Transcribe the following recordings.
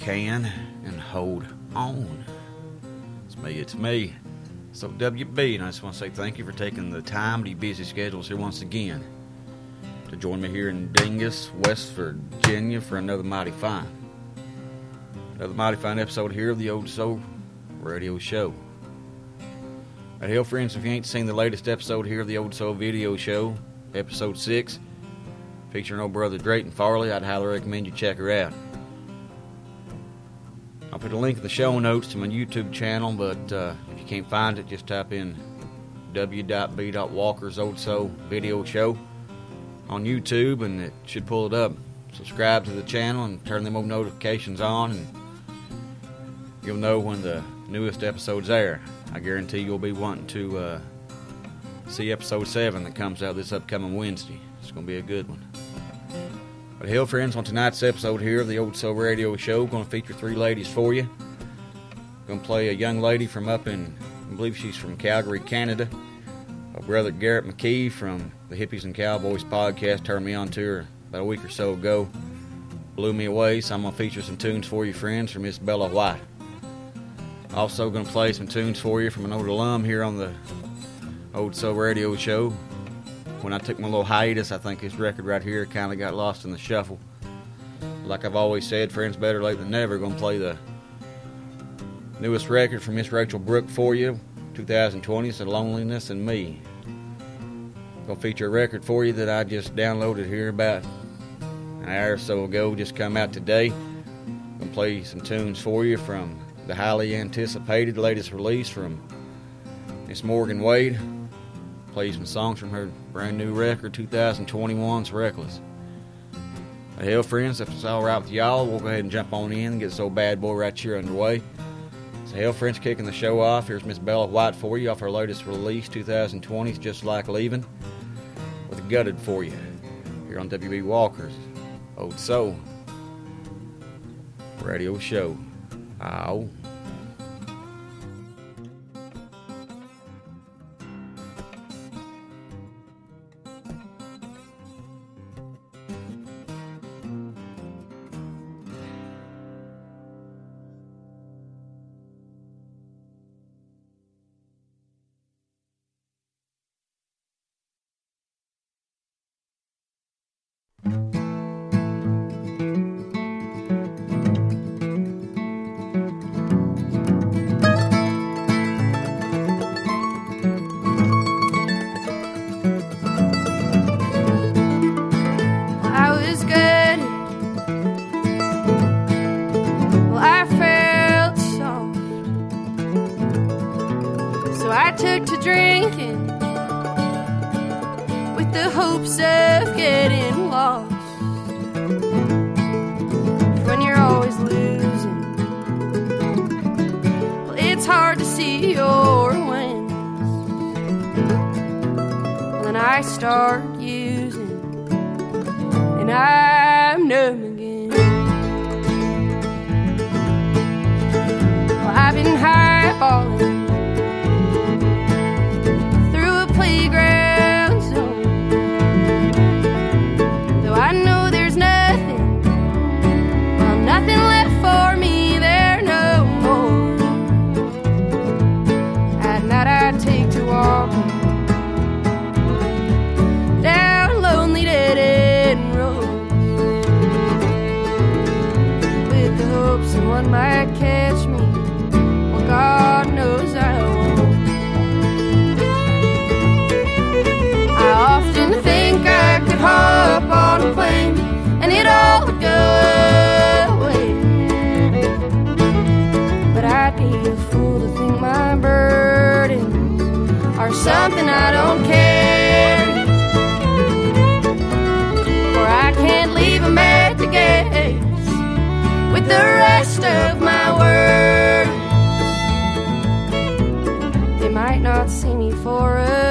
Can and hold on. It's me, it's me. So, WB, and I just want to say thank you for taking the time to your busy schedules here once again to join me here in Dingess, West Virginia for another mighty fine. Another mighty fine episode here of the Old Soul Radio Show. Right, hell, friends, if you ain't seen the latest episode here of the Old Soul Video Show, episode 6, featuring old brother Drayton Farley, I'd highly recommend you check her out. I'll put a link in the show notes to my YouTube channel, but uh, if you can't find it, just type in w.b.walker's Old Soul Video Show on YouTube, and it should pull it up. Subscribe to the channel and turn them notifications on, and you'll know when the newest episode's air. I guarantee you'll be wanting to uh, see episode 7 that comes out this upcoming Wednesday. It's going to be a good one. But hell, friends, on tonight's episode here of the Old Soul Radio Show, going to feature three ladies for you. Going to play a young lady from up in, I believe she's from Calgary, Canada. My brother Garrett McKee from the Hippies and Cowboys podcast turned me on to her about a week or so ago. Blew me away, so I'm going to feature some tunes for you, friends, from Miss Bella White. Also, going to play some tunes for you from an old alum here on the Old Soul Radio Show, when I took my little hiatus, I think this record right here kind of got lost in the shuffle. Like I've always said, friends better late than never. Gonna play the newest record from Miss Rachel Brooke for you, 2020. It's Loneliness in Me. Gonna feature a record for you that I just downloaded here about an hour or so ago, just come out today. Gonna play some tunes for you from the highly anticipated latest release from Miss Morgan Wade play some songs from her brand new record, 2021's Reckless. Hell, friends, if it's all right with y'all, we'll go ahead and jump on in and get this old bad boy right here underway. So, hell, friends, kicking the show off. Here's Miss Bella White for you off her latest release, 2020's Just Like Leaving, with gutted for you here on WB Walker's Old Soul Radio Show. Ow. Best of my words. They might not see me for a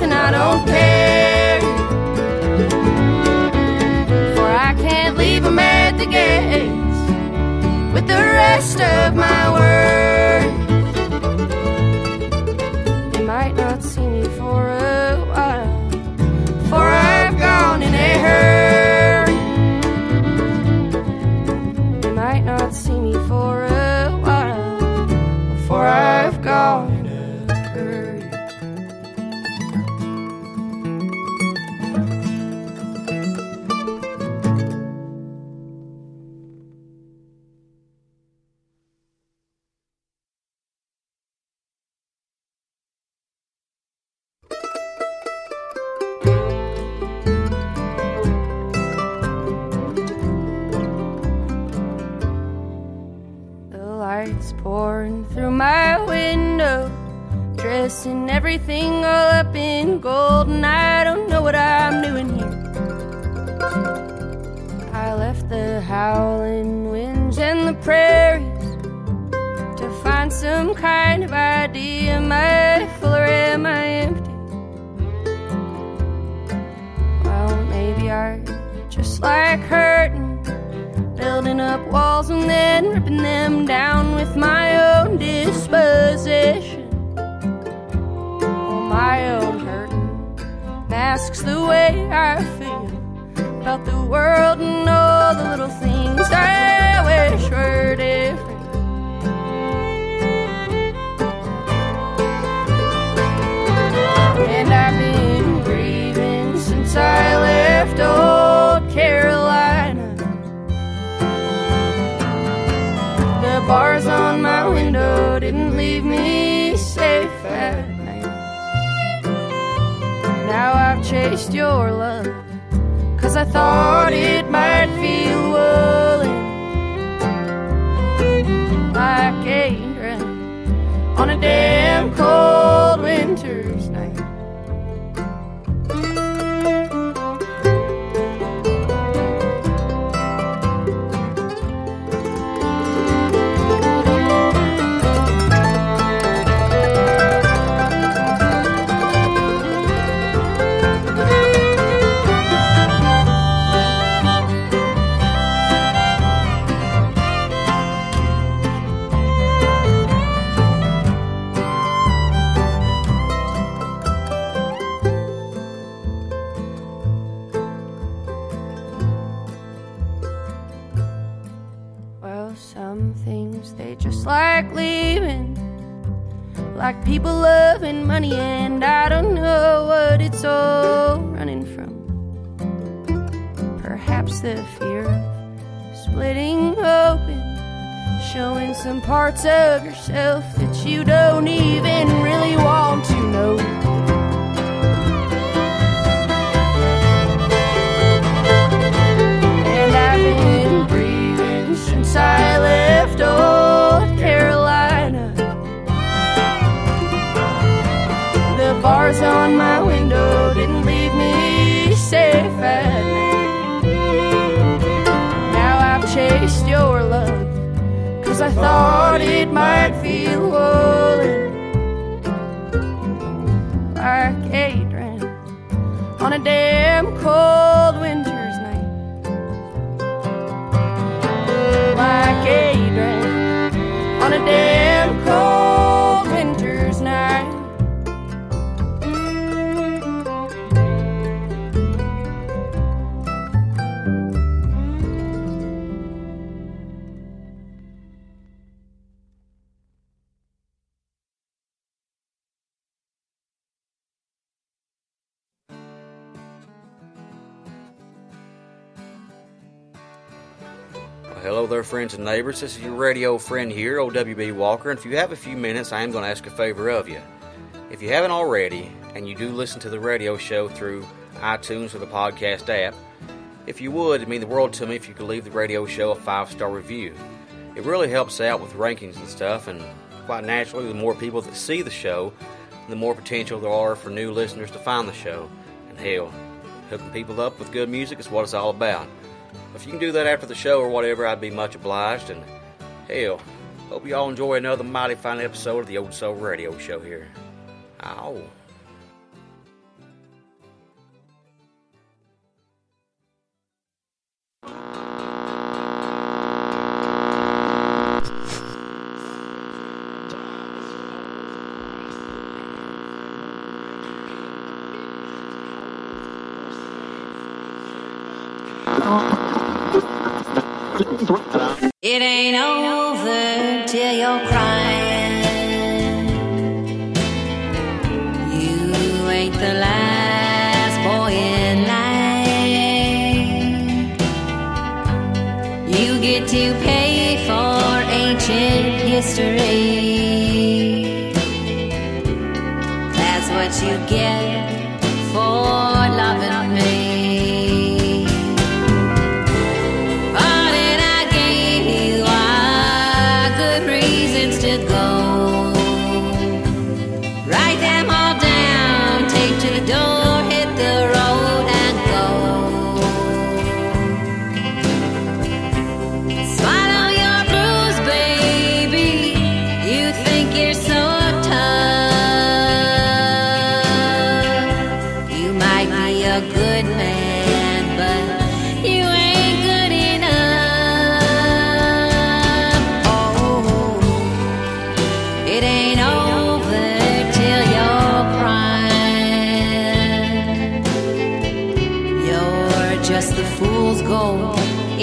And I don't care. For I can't leave them at the gates with the rest of my world. on a damn cold winter's night. Parts of yourself Hello friends and neighbors. This is your radio friend here, OWB Walker. And if you have a few minutes, I am going to ask a favor of you. If you haven't already, and you do listen to the radio show through iTunes or the podcast app, if you would, it'd mean the world to me if you could leave the radio show a five star review. It really helps out with rankings and stuff, and quite naturally, the more people that see the show, the more potential there are for new listeners to find the show. And hell, hooking people up with good music is what it's all about. If you can do that after the show or whatever, I'd be much obliged. And hell, hope you all enjoy another mighty fine episode of the Old Soul Radio Show here. Ow.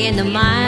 In the mind.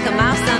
Like a mouse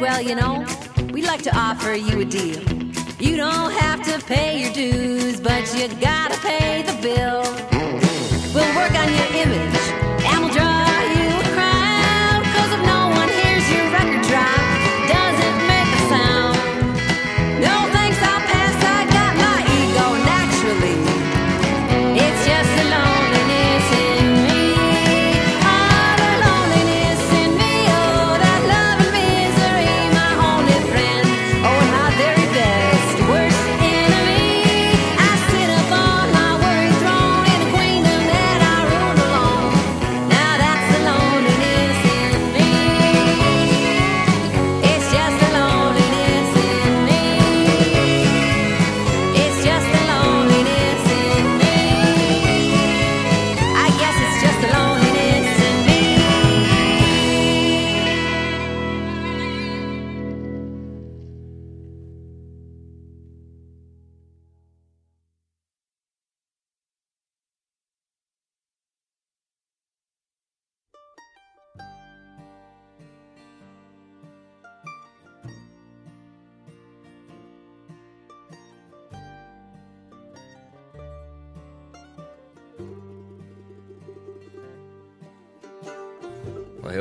Well, you know, we'd like to offer you a deal. You don't have to pay your dues, but you gotta pay the bill.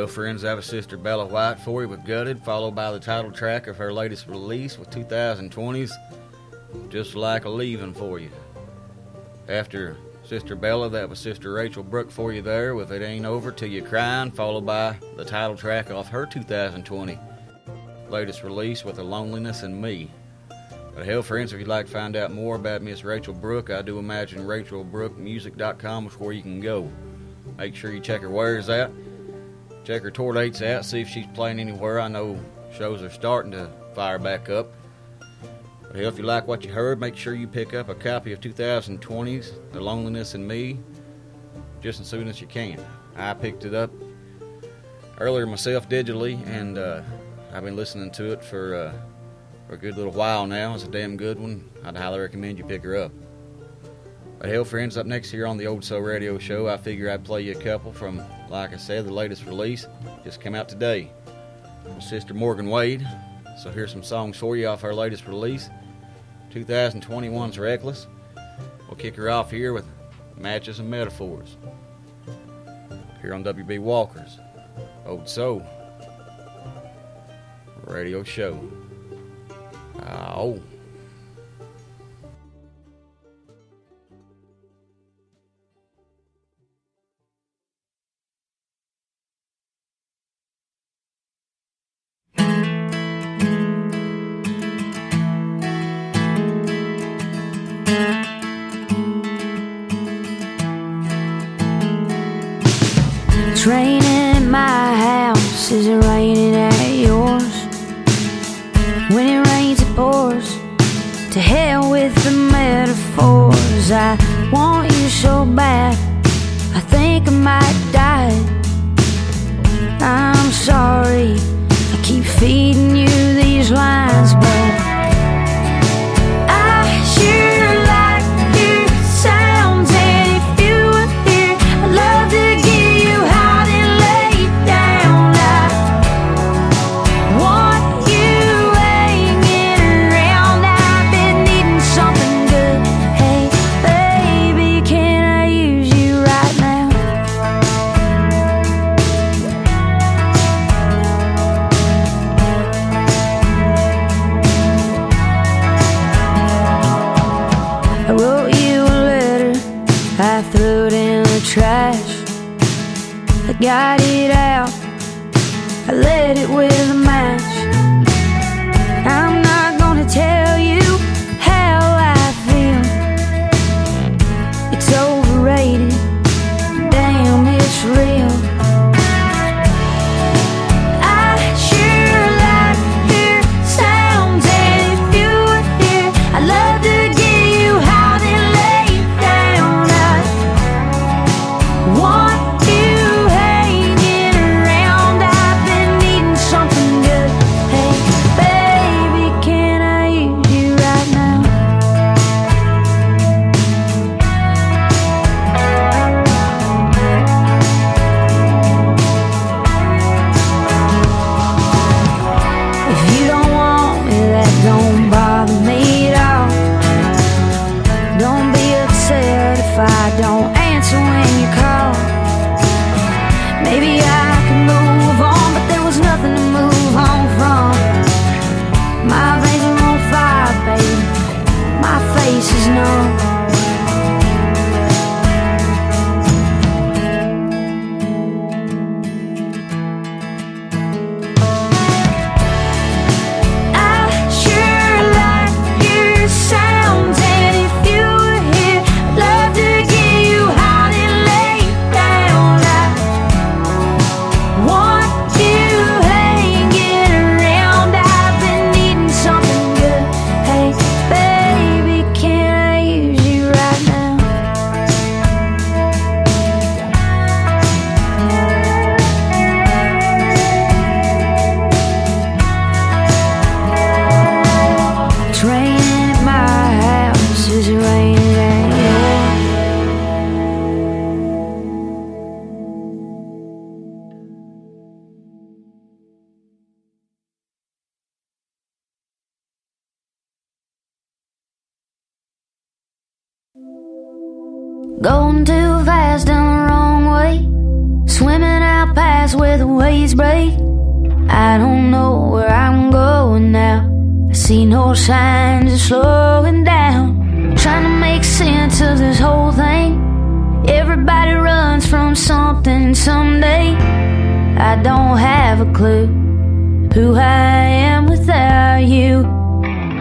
Friends, I have a sister Bella White for you with Gutted, followed by the title track of her latest release with 2020's Just Like a Leaving for you. After Sister Bella, that was Sister Rachel Brooke for you there with It Ain't Over Till You Crying, followed by the title track off her 2020 latest release with The Loneliness in Me. But hell, friends, if you'd like to find out more about Miss Rachel Brooke, I do imagine RachelBrookeMusic.com is where you can go. Make sure you check her wares out. Check her tour dates out, see if she's playing anywhere. I know shows are starting to fire back up. But hell, if you like what you heard, make sure you pick up a copy of 2020's The Loneliness in Me just as soon as you can. I picked it up earlier myself digitally, and uh, I've been listening to it for, uh, for a good little while now. It's a damn good one. I'd highly recommend you pick her up. But hell, friends, up next here on the Old Soul Radio Show, I figure I'd play you a couple from, like I said, the latest release just came out today from Sister Morgan Wade. So here's some songs for you off our latest release, 2021's Reckless. We'll kick her off here with Matches and Metaphors. Here on WB Walker's Old Soul Radio Show. Ah, oh. days break. I don't know where I'm going now. I see no signs of slowing down. Trying to make sense of this whole thing. Everybody runs from something someday. I don't have a clue who I am without you.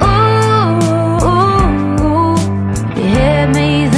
Ooh, ooh, ooh you hit me.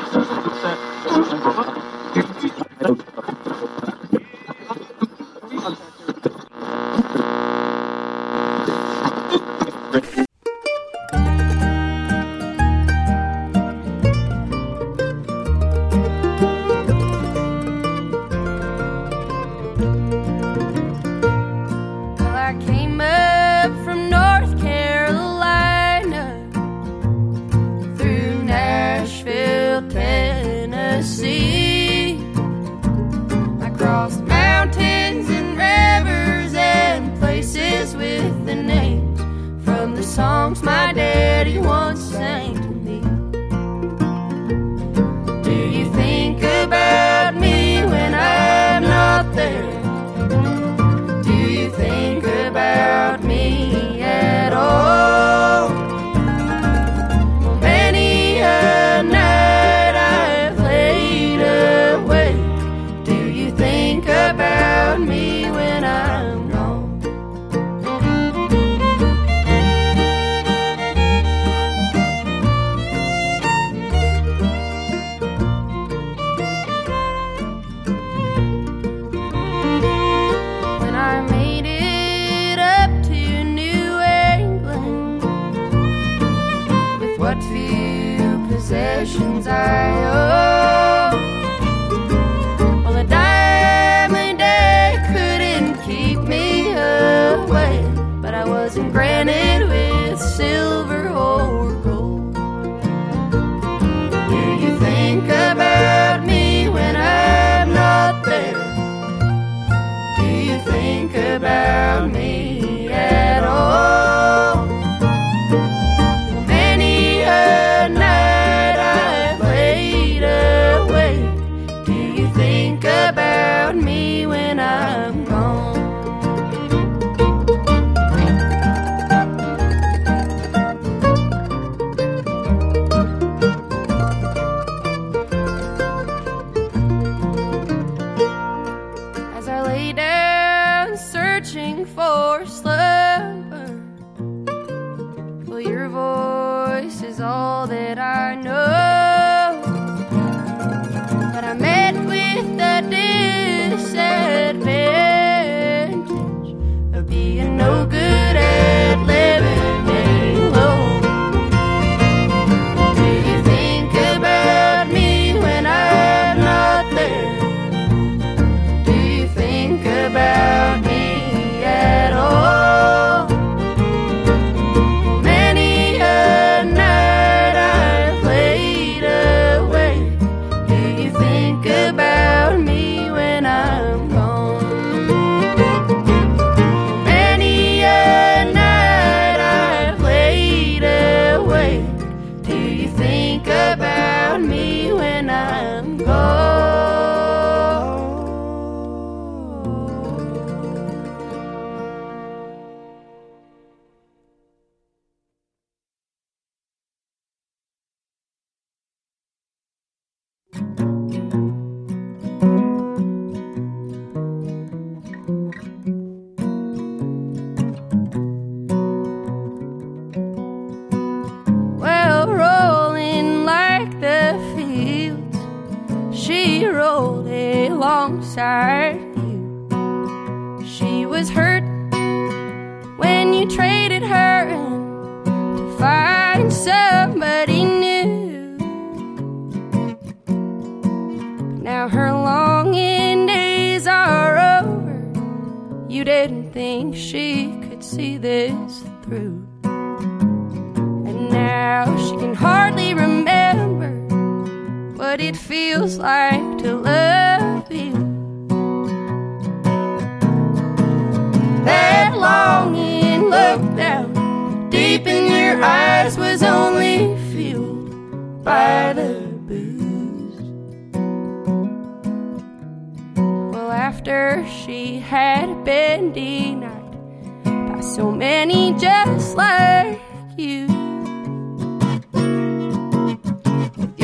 Thank you.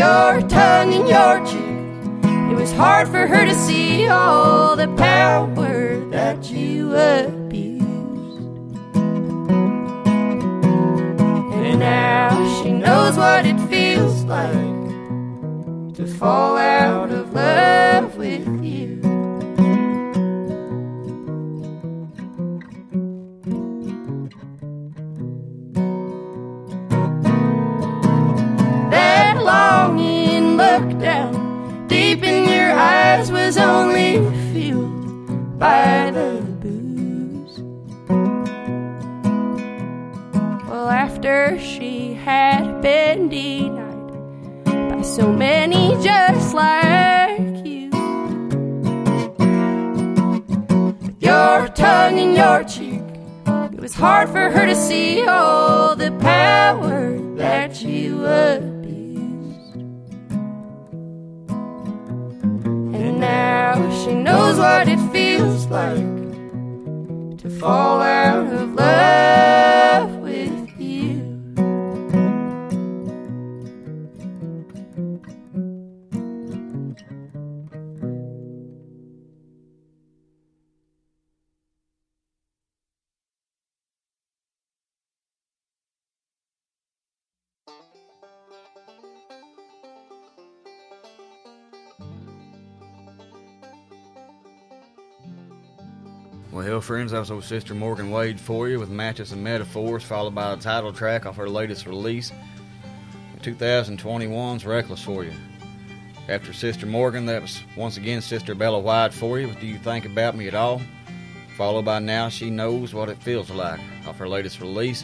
Your tongue in your cheek, it was hard for her to see all the power that you abused. And now she knows what it feels like to fall out of love eyes was only fueled by the booze. Well, after she had been denied by so many just like you, with your tongue in your cheek, it was hard for her to see all the power that you abused. Now. She knows what it feels like to fall out of love Friends, that was old Sister Morgan Wade for you with Matches and Metaphors, followed by the title track off her latest release, 2021's Reckless for you. After Sister Morgan, that was once again Sister Bella White for you with Do You Think About Me at All? Followed by Now She Knows What It Feels Like off her latest release,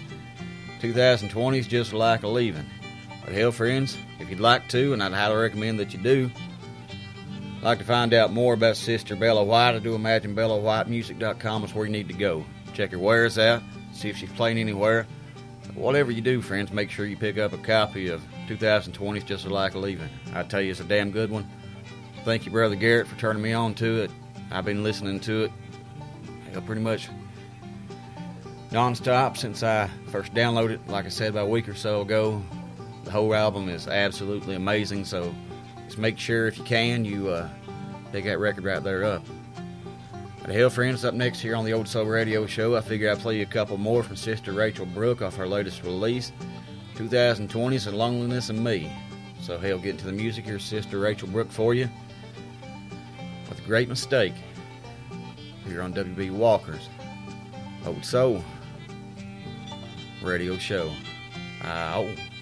2020's Just Like a Leaving. But hell, friends, if you'd like to, and I'd highly recommend that you do, like to find out more about Sister Bella White, I do imagine BellaWhiteMusic.com is where you need to go. Check her wares out, see if she's playing anywhere. Whatever you do, friends, make sure you pick up a copy of 2020's Just Like Leaving. I tell you, it's a damn good one. Thank you, Brother Garrett, for turning me on to it. I've been listening to it hell, pretty much nonstop since I first downloaded it, like I said, about a week or so ago. The whole album is absolutely amazing, so just make sure if you can, you uh, pick that record right there up. But hell, friends, up next here on the Old Soul Radio Show, I figure I'd play you a couple more from Sister Rachel Brooke off her latest release, 2020's and Loneliness in Me. So, hell, get into the music. here, Sister Rachel Brooke for you with a great mistake here on WB Walker's Old Soul Radio Show. Uh, oh.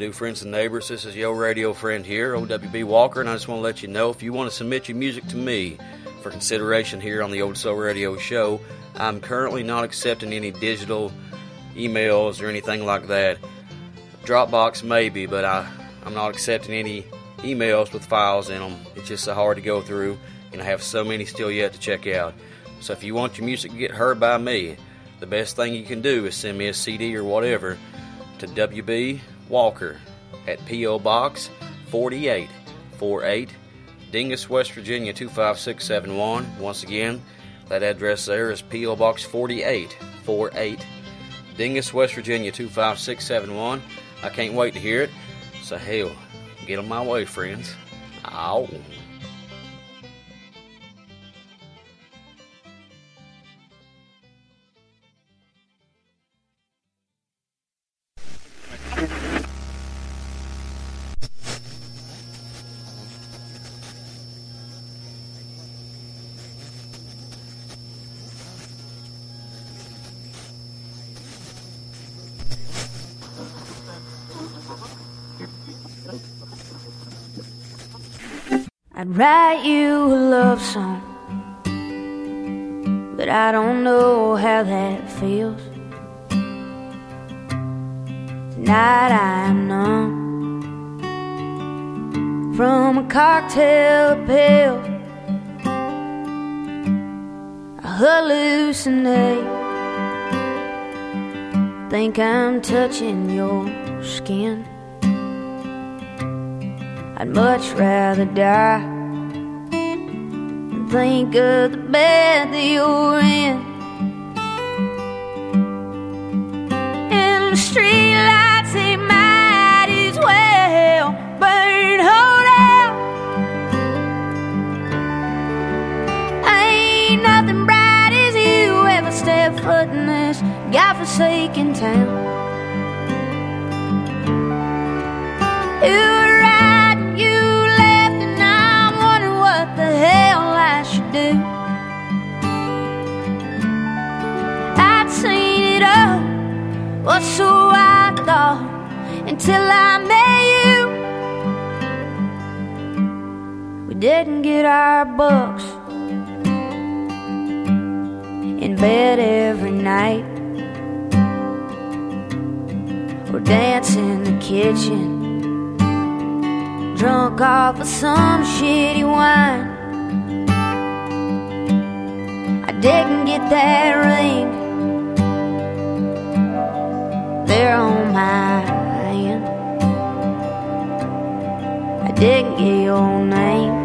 Do friends and neighbors? This is your radio friend here, OWB Walker, and I just want to let you know if you want to submit your music to me for consideration here on the Old Soul Radio Show, I'm currently not accepting any digital emails or anything like that. Dropbox maybe, but I, I'm not accepting any emails with files in them. It's just so hard to go through, and I have so many still yet to check out. So if you want your music to get heard by me, the best thing you can do is send me a CD or whatever to WB Walker at P.O. Box 4848, Dingess, West Virginia 25671. Once again, that address there is P.O. Box 4848, Dingess, West Virginia 25671. I can't wait to hear it. So, hell, get on my way, friends. Ow. I'd write you a love song, but I don't know how that feels. Tonight I'm numb from a cocktail of pills. I hallucinate, think I'm touching your skin. I'd much rather die think of the bed that you're in. And the streetlights, might as well burn out. Ain't nothing bright as you ever step foot in this godforsaken town. or so I thought until I met you. We didn't get our books in bed every night or dance in the kitchen. Drunk off of some shitty wine. I didn't get that ring their own mind. I didn't get your name.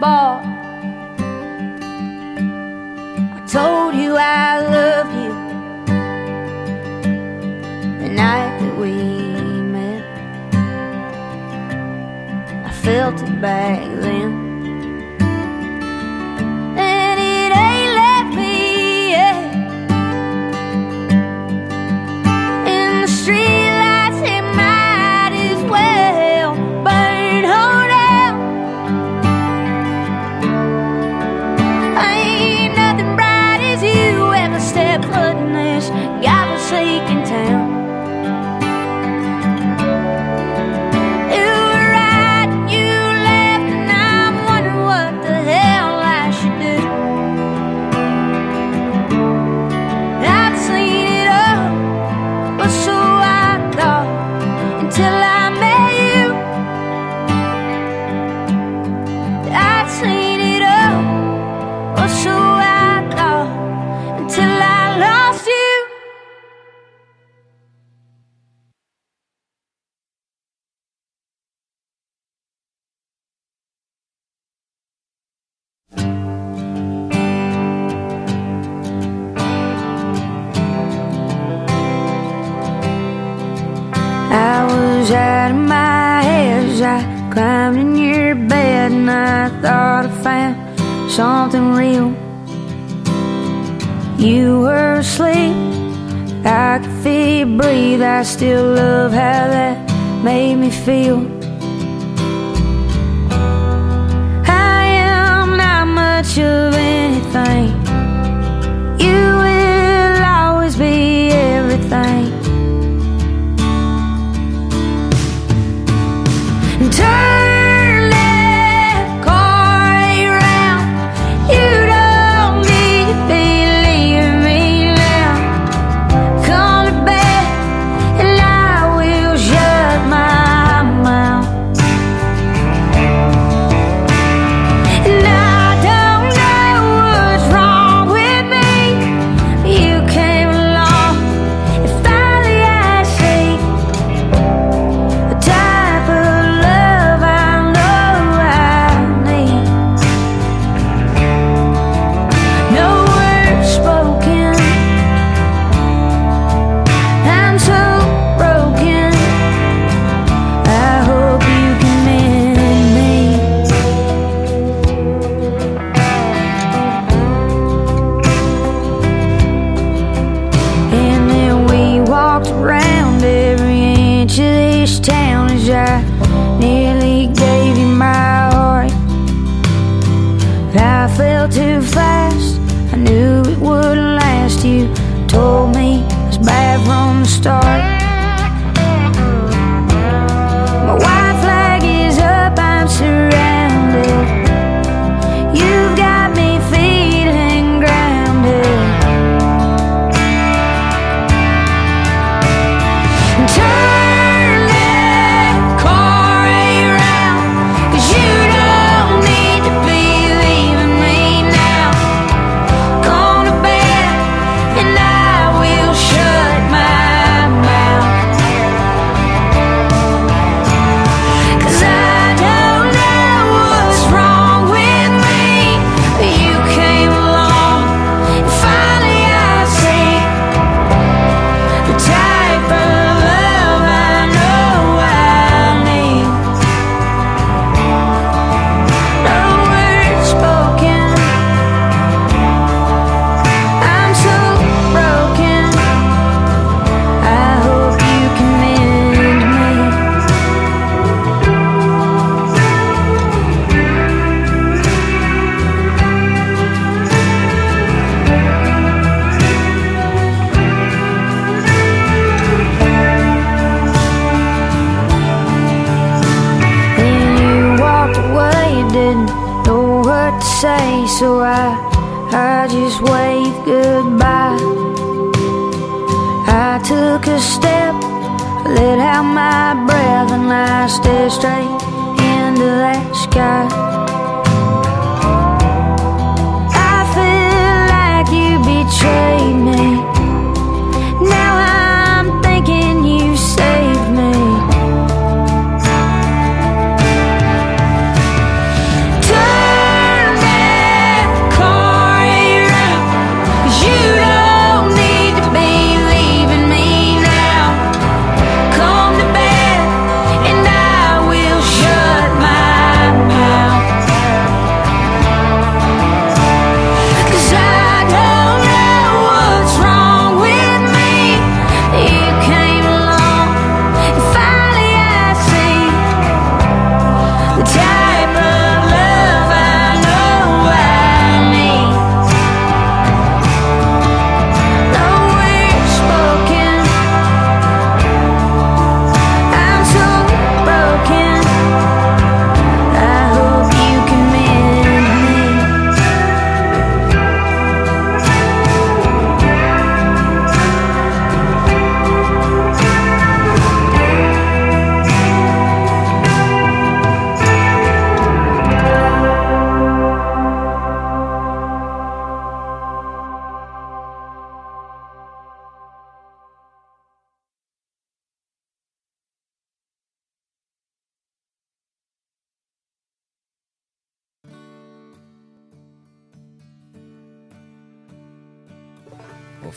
bar. I told you I loved you the night that we met. I felt it back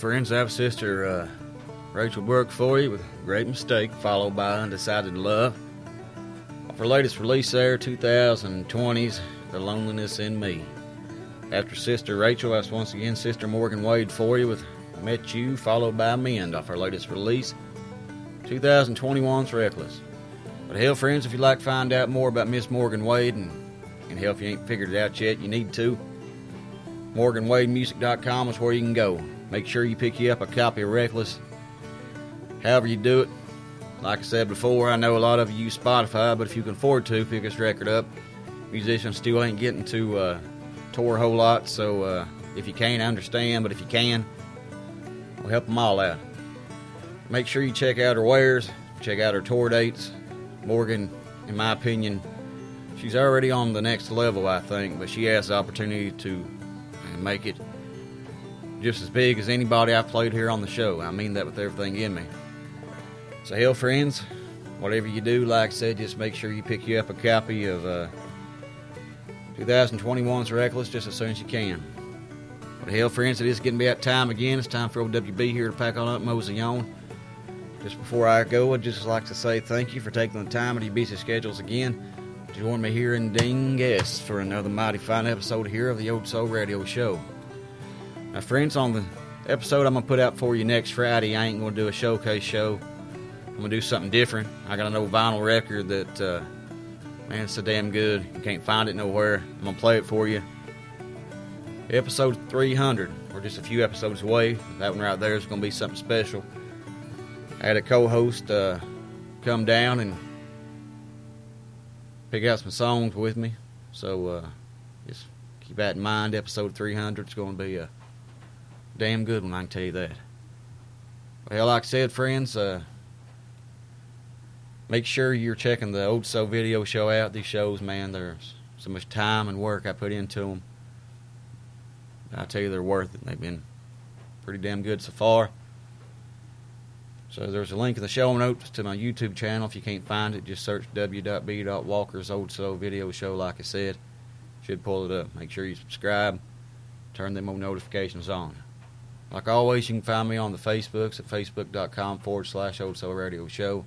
friends, I have sister uh, Rachel Brooke for you with Great Mistake, followed by Undecided Love. Off her latest release there, 2020's The Loneliness in Me. After Sister Rachel, that's once again Sister Morgan Wade for you with Met You, followed by Mend off her latest release, 2021's Reckless. But hell, friends, if you'd like to find out more about Miss Morgan Wade, and, and hell, if you ain't figured it out yet, you need to, MorganWadeMusic.com is where you can go. Make sure you pick you up a copy of Reckless. However you do it, like I said before, I know a lot of you use Spotify, but if you can afford to, pick this record up. Musicians still ain't getting to uh, tour a whole lot, so uh, if you can't, I understand, but if you can, we'll help them all out. Make sure you check out her wares, check out her tour dates. Morgan, in my opinion, she's already on the next level, I think, but she has the opportunity to make it just as big as anybody I've played here on the show. I mean that with everything in me. So, hell, friends, whatever you do, like I said, just make sure you pick you up a copy of uh, 2021's Reckless just as soon as you can. But hell, friends, it is getting about time again. It's time for OWB here to pack on up, mosey on. Just before I go, I'd just like to say thank you for taking the time out of your busy schedules again join me here in Dingess for another mighty fine episode here of the Old Soul Radio Show. Now, friends, on the episode I'm going to put out for you next Friday, I ain't going to do a showcase show. I'm going to do something different. I got an old vinyl record that, uh, man, it's so damn good. You can't find it nowhere. I'm going to play it for you. Episode 300. We're just a few episodes away. That one right there is going to be something special. I had a co-host uh, come down and pick out some songs with me. So uh, just keep that in mind. Episode 300 is going to be a damn good one, I can tell you that. Well, like I said, friends, uh, make sure you're checking the Old Soul video show out. These shows, man, there's so much time and work I put into them. I tell you, they're worth it. They've been pretty damn good so far. So there's a link in the show notes to my YouTube channel. If you can't find it, just search w.b.walker's Old Soul Video Show. Like I said, should pull it up. Make sure you subscribe. Turn them notifications on. Like always, you can find me on the Facebooks at facebook.com forward slash Old Soul Radio Show.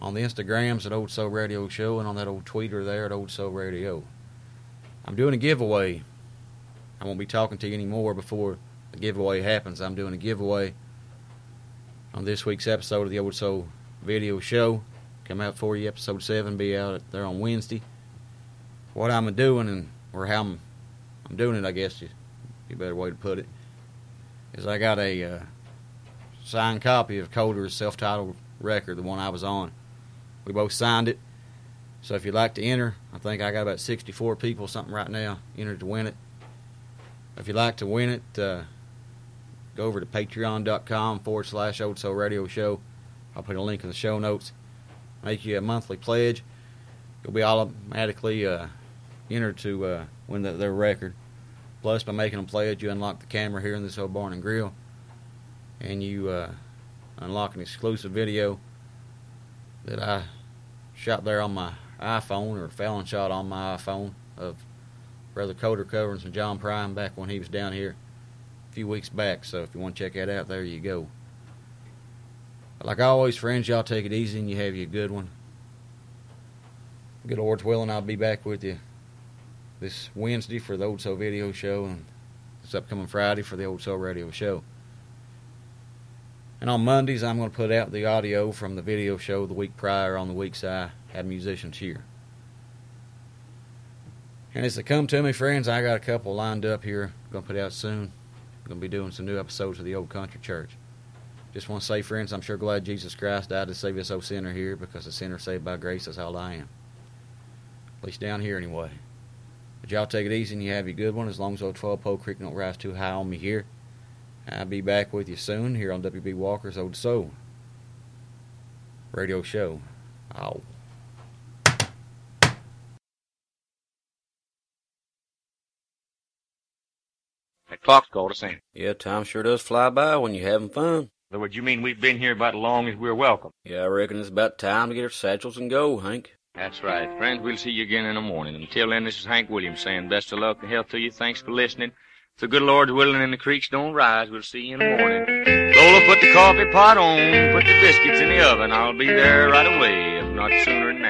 On the Instagrams at Old Soul Radio Show, and on that old tweeter there at Old Soul Radio. I'm doing a giveaway. I won't be talking to you anymore before the giveaway happens. I'm doing a giveaway on this week's episode of the Old Soul Video Show. Come out for you, episode 7, be out there on Wednesday. What I'm doing, and or how I'm, I'm doing it, I guess, is a better way to put it, is I got a uh, signed copy of Coder's self-titled record, the one I was on. We both signed it. So if you'd like to enter, I think I got about 64 people, something right now, entered to win it. If you'd like to win it, uh, go over to patreon.com forward slash Old Soul Radio Show. I'll put a link in the show notes. Make you a monthly pledge. You'll be automatically uh, entered to uh, win the, their record. Plus, by making a pledge, you unlock the camera here in this old barn and grill, and you uh, unlock an exclusive video that I shot there on my iPhone or Fallon shot on my iPhone of Brother Coder covering some John Prine back when he was down here a few weeks back. So if you want to check that out, there you go. Like always, friends, y'all take it easy and you have you a good one. Good Lord's willing, I'll be back with you this Wednesday for the Old Soul Video Show and this upcoming Friday for the Old Soul Radio Show. And on Mondays, I'm going to put out the audio from the video show the week prior on the weeks I had musicians here. And as they come to me, friends, I got a couple lined up here. Going to put out soon. Going to be doing some new episodes of the Old Country Church. Just want to say, friends, I'm sure glad Jesus Christ died to save this old sinner here because a sinner saved by grace is all I am. At least down here, anyway. But y'all take it easy and you have a good one as long as old 12 Pole Creek don't rise too high on me here. I'll be back with you soon here on WB Walker's Old Soul radio show. Ow. That clock's called us in. Yeah, time sure does fly by when you're having fun. So what you mean we've been here about as long as we're welcome? Yeah, I reckon it's about time to get our satchels and go, Hank. That's right. Friends, we'll see you again in the morning. Until then, this is Hank Williams saying best of luck and health to you. Thanks for listening. If the good Lord's willing and the creeks don't rise, we'll see you in the morning. Lola, put the coffee pot on, put the biscuits in the oven. I'll be there right away, if not sooner than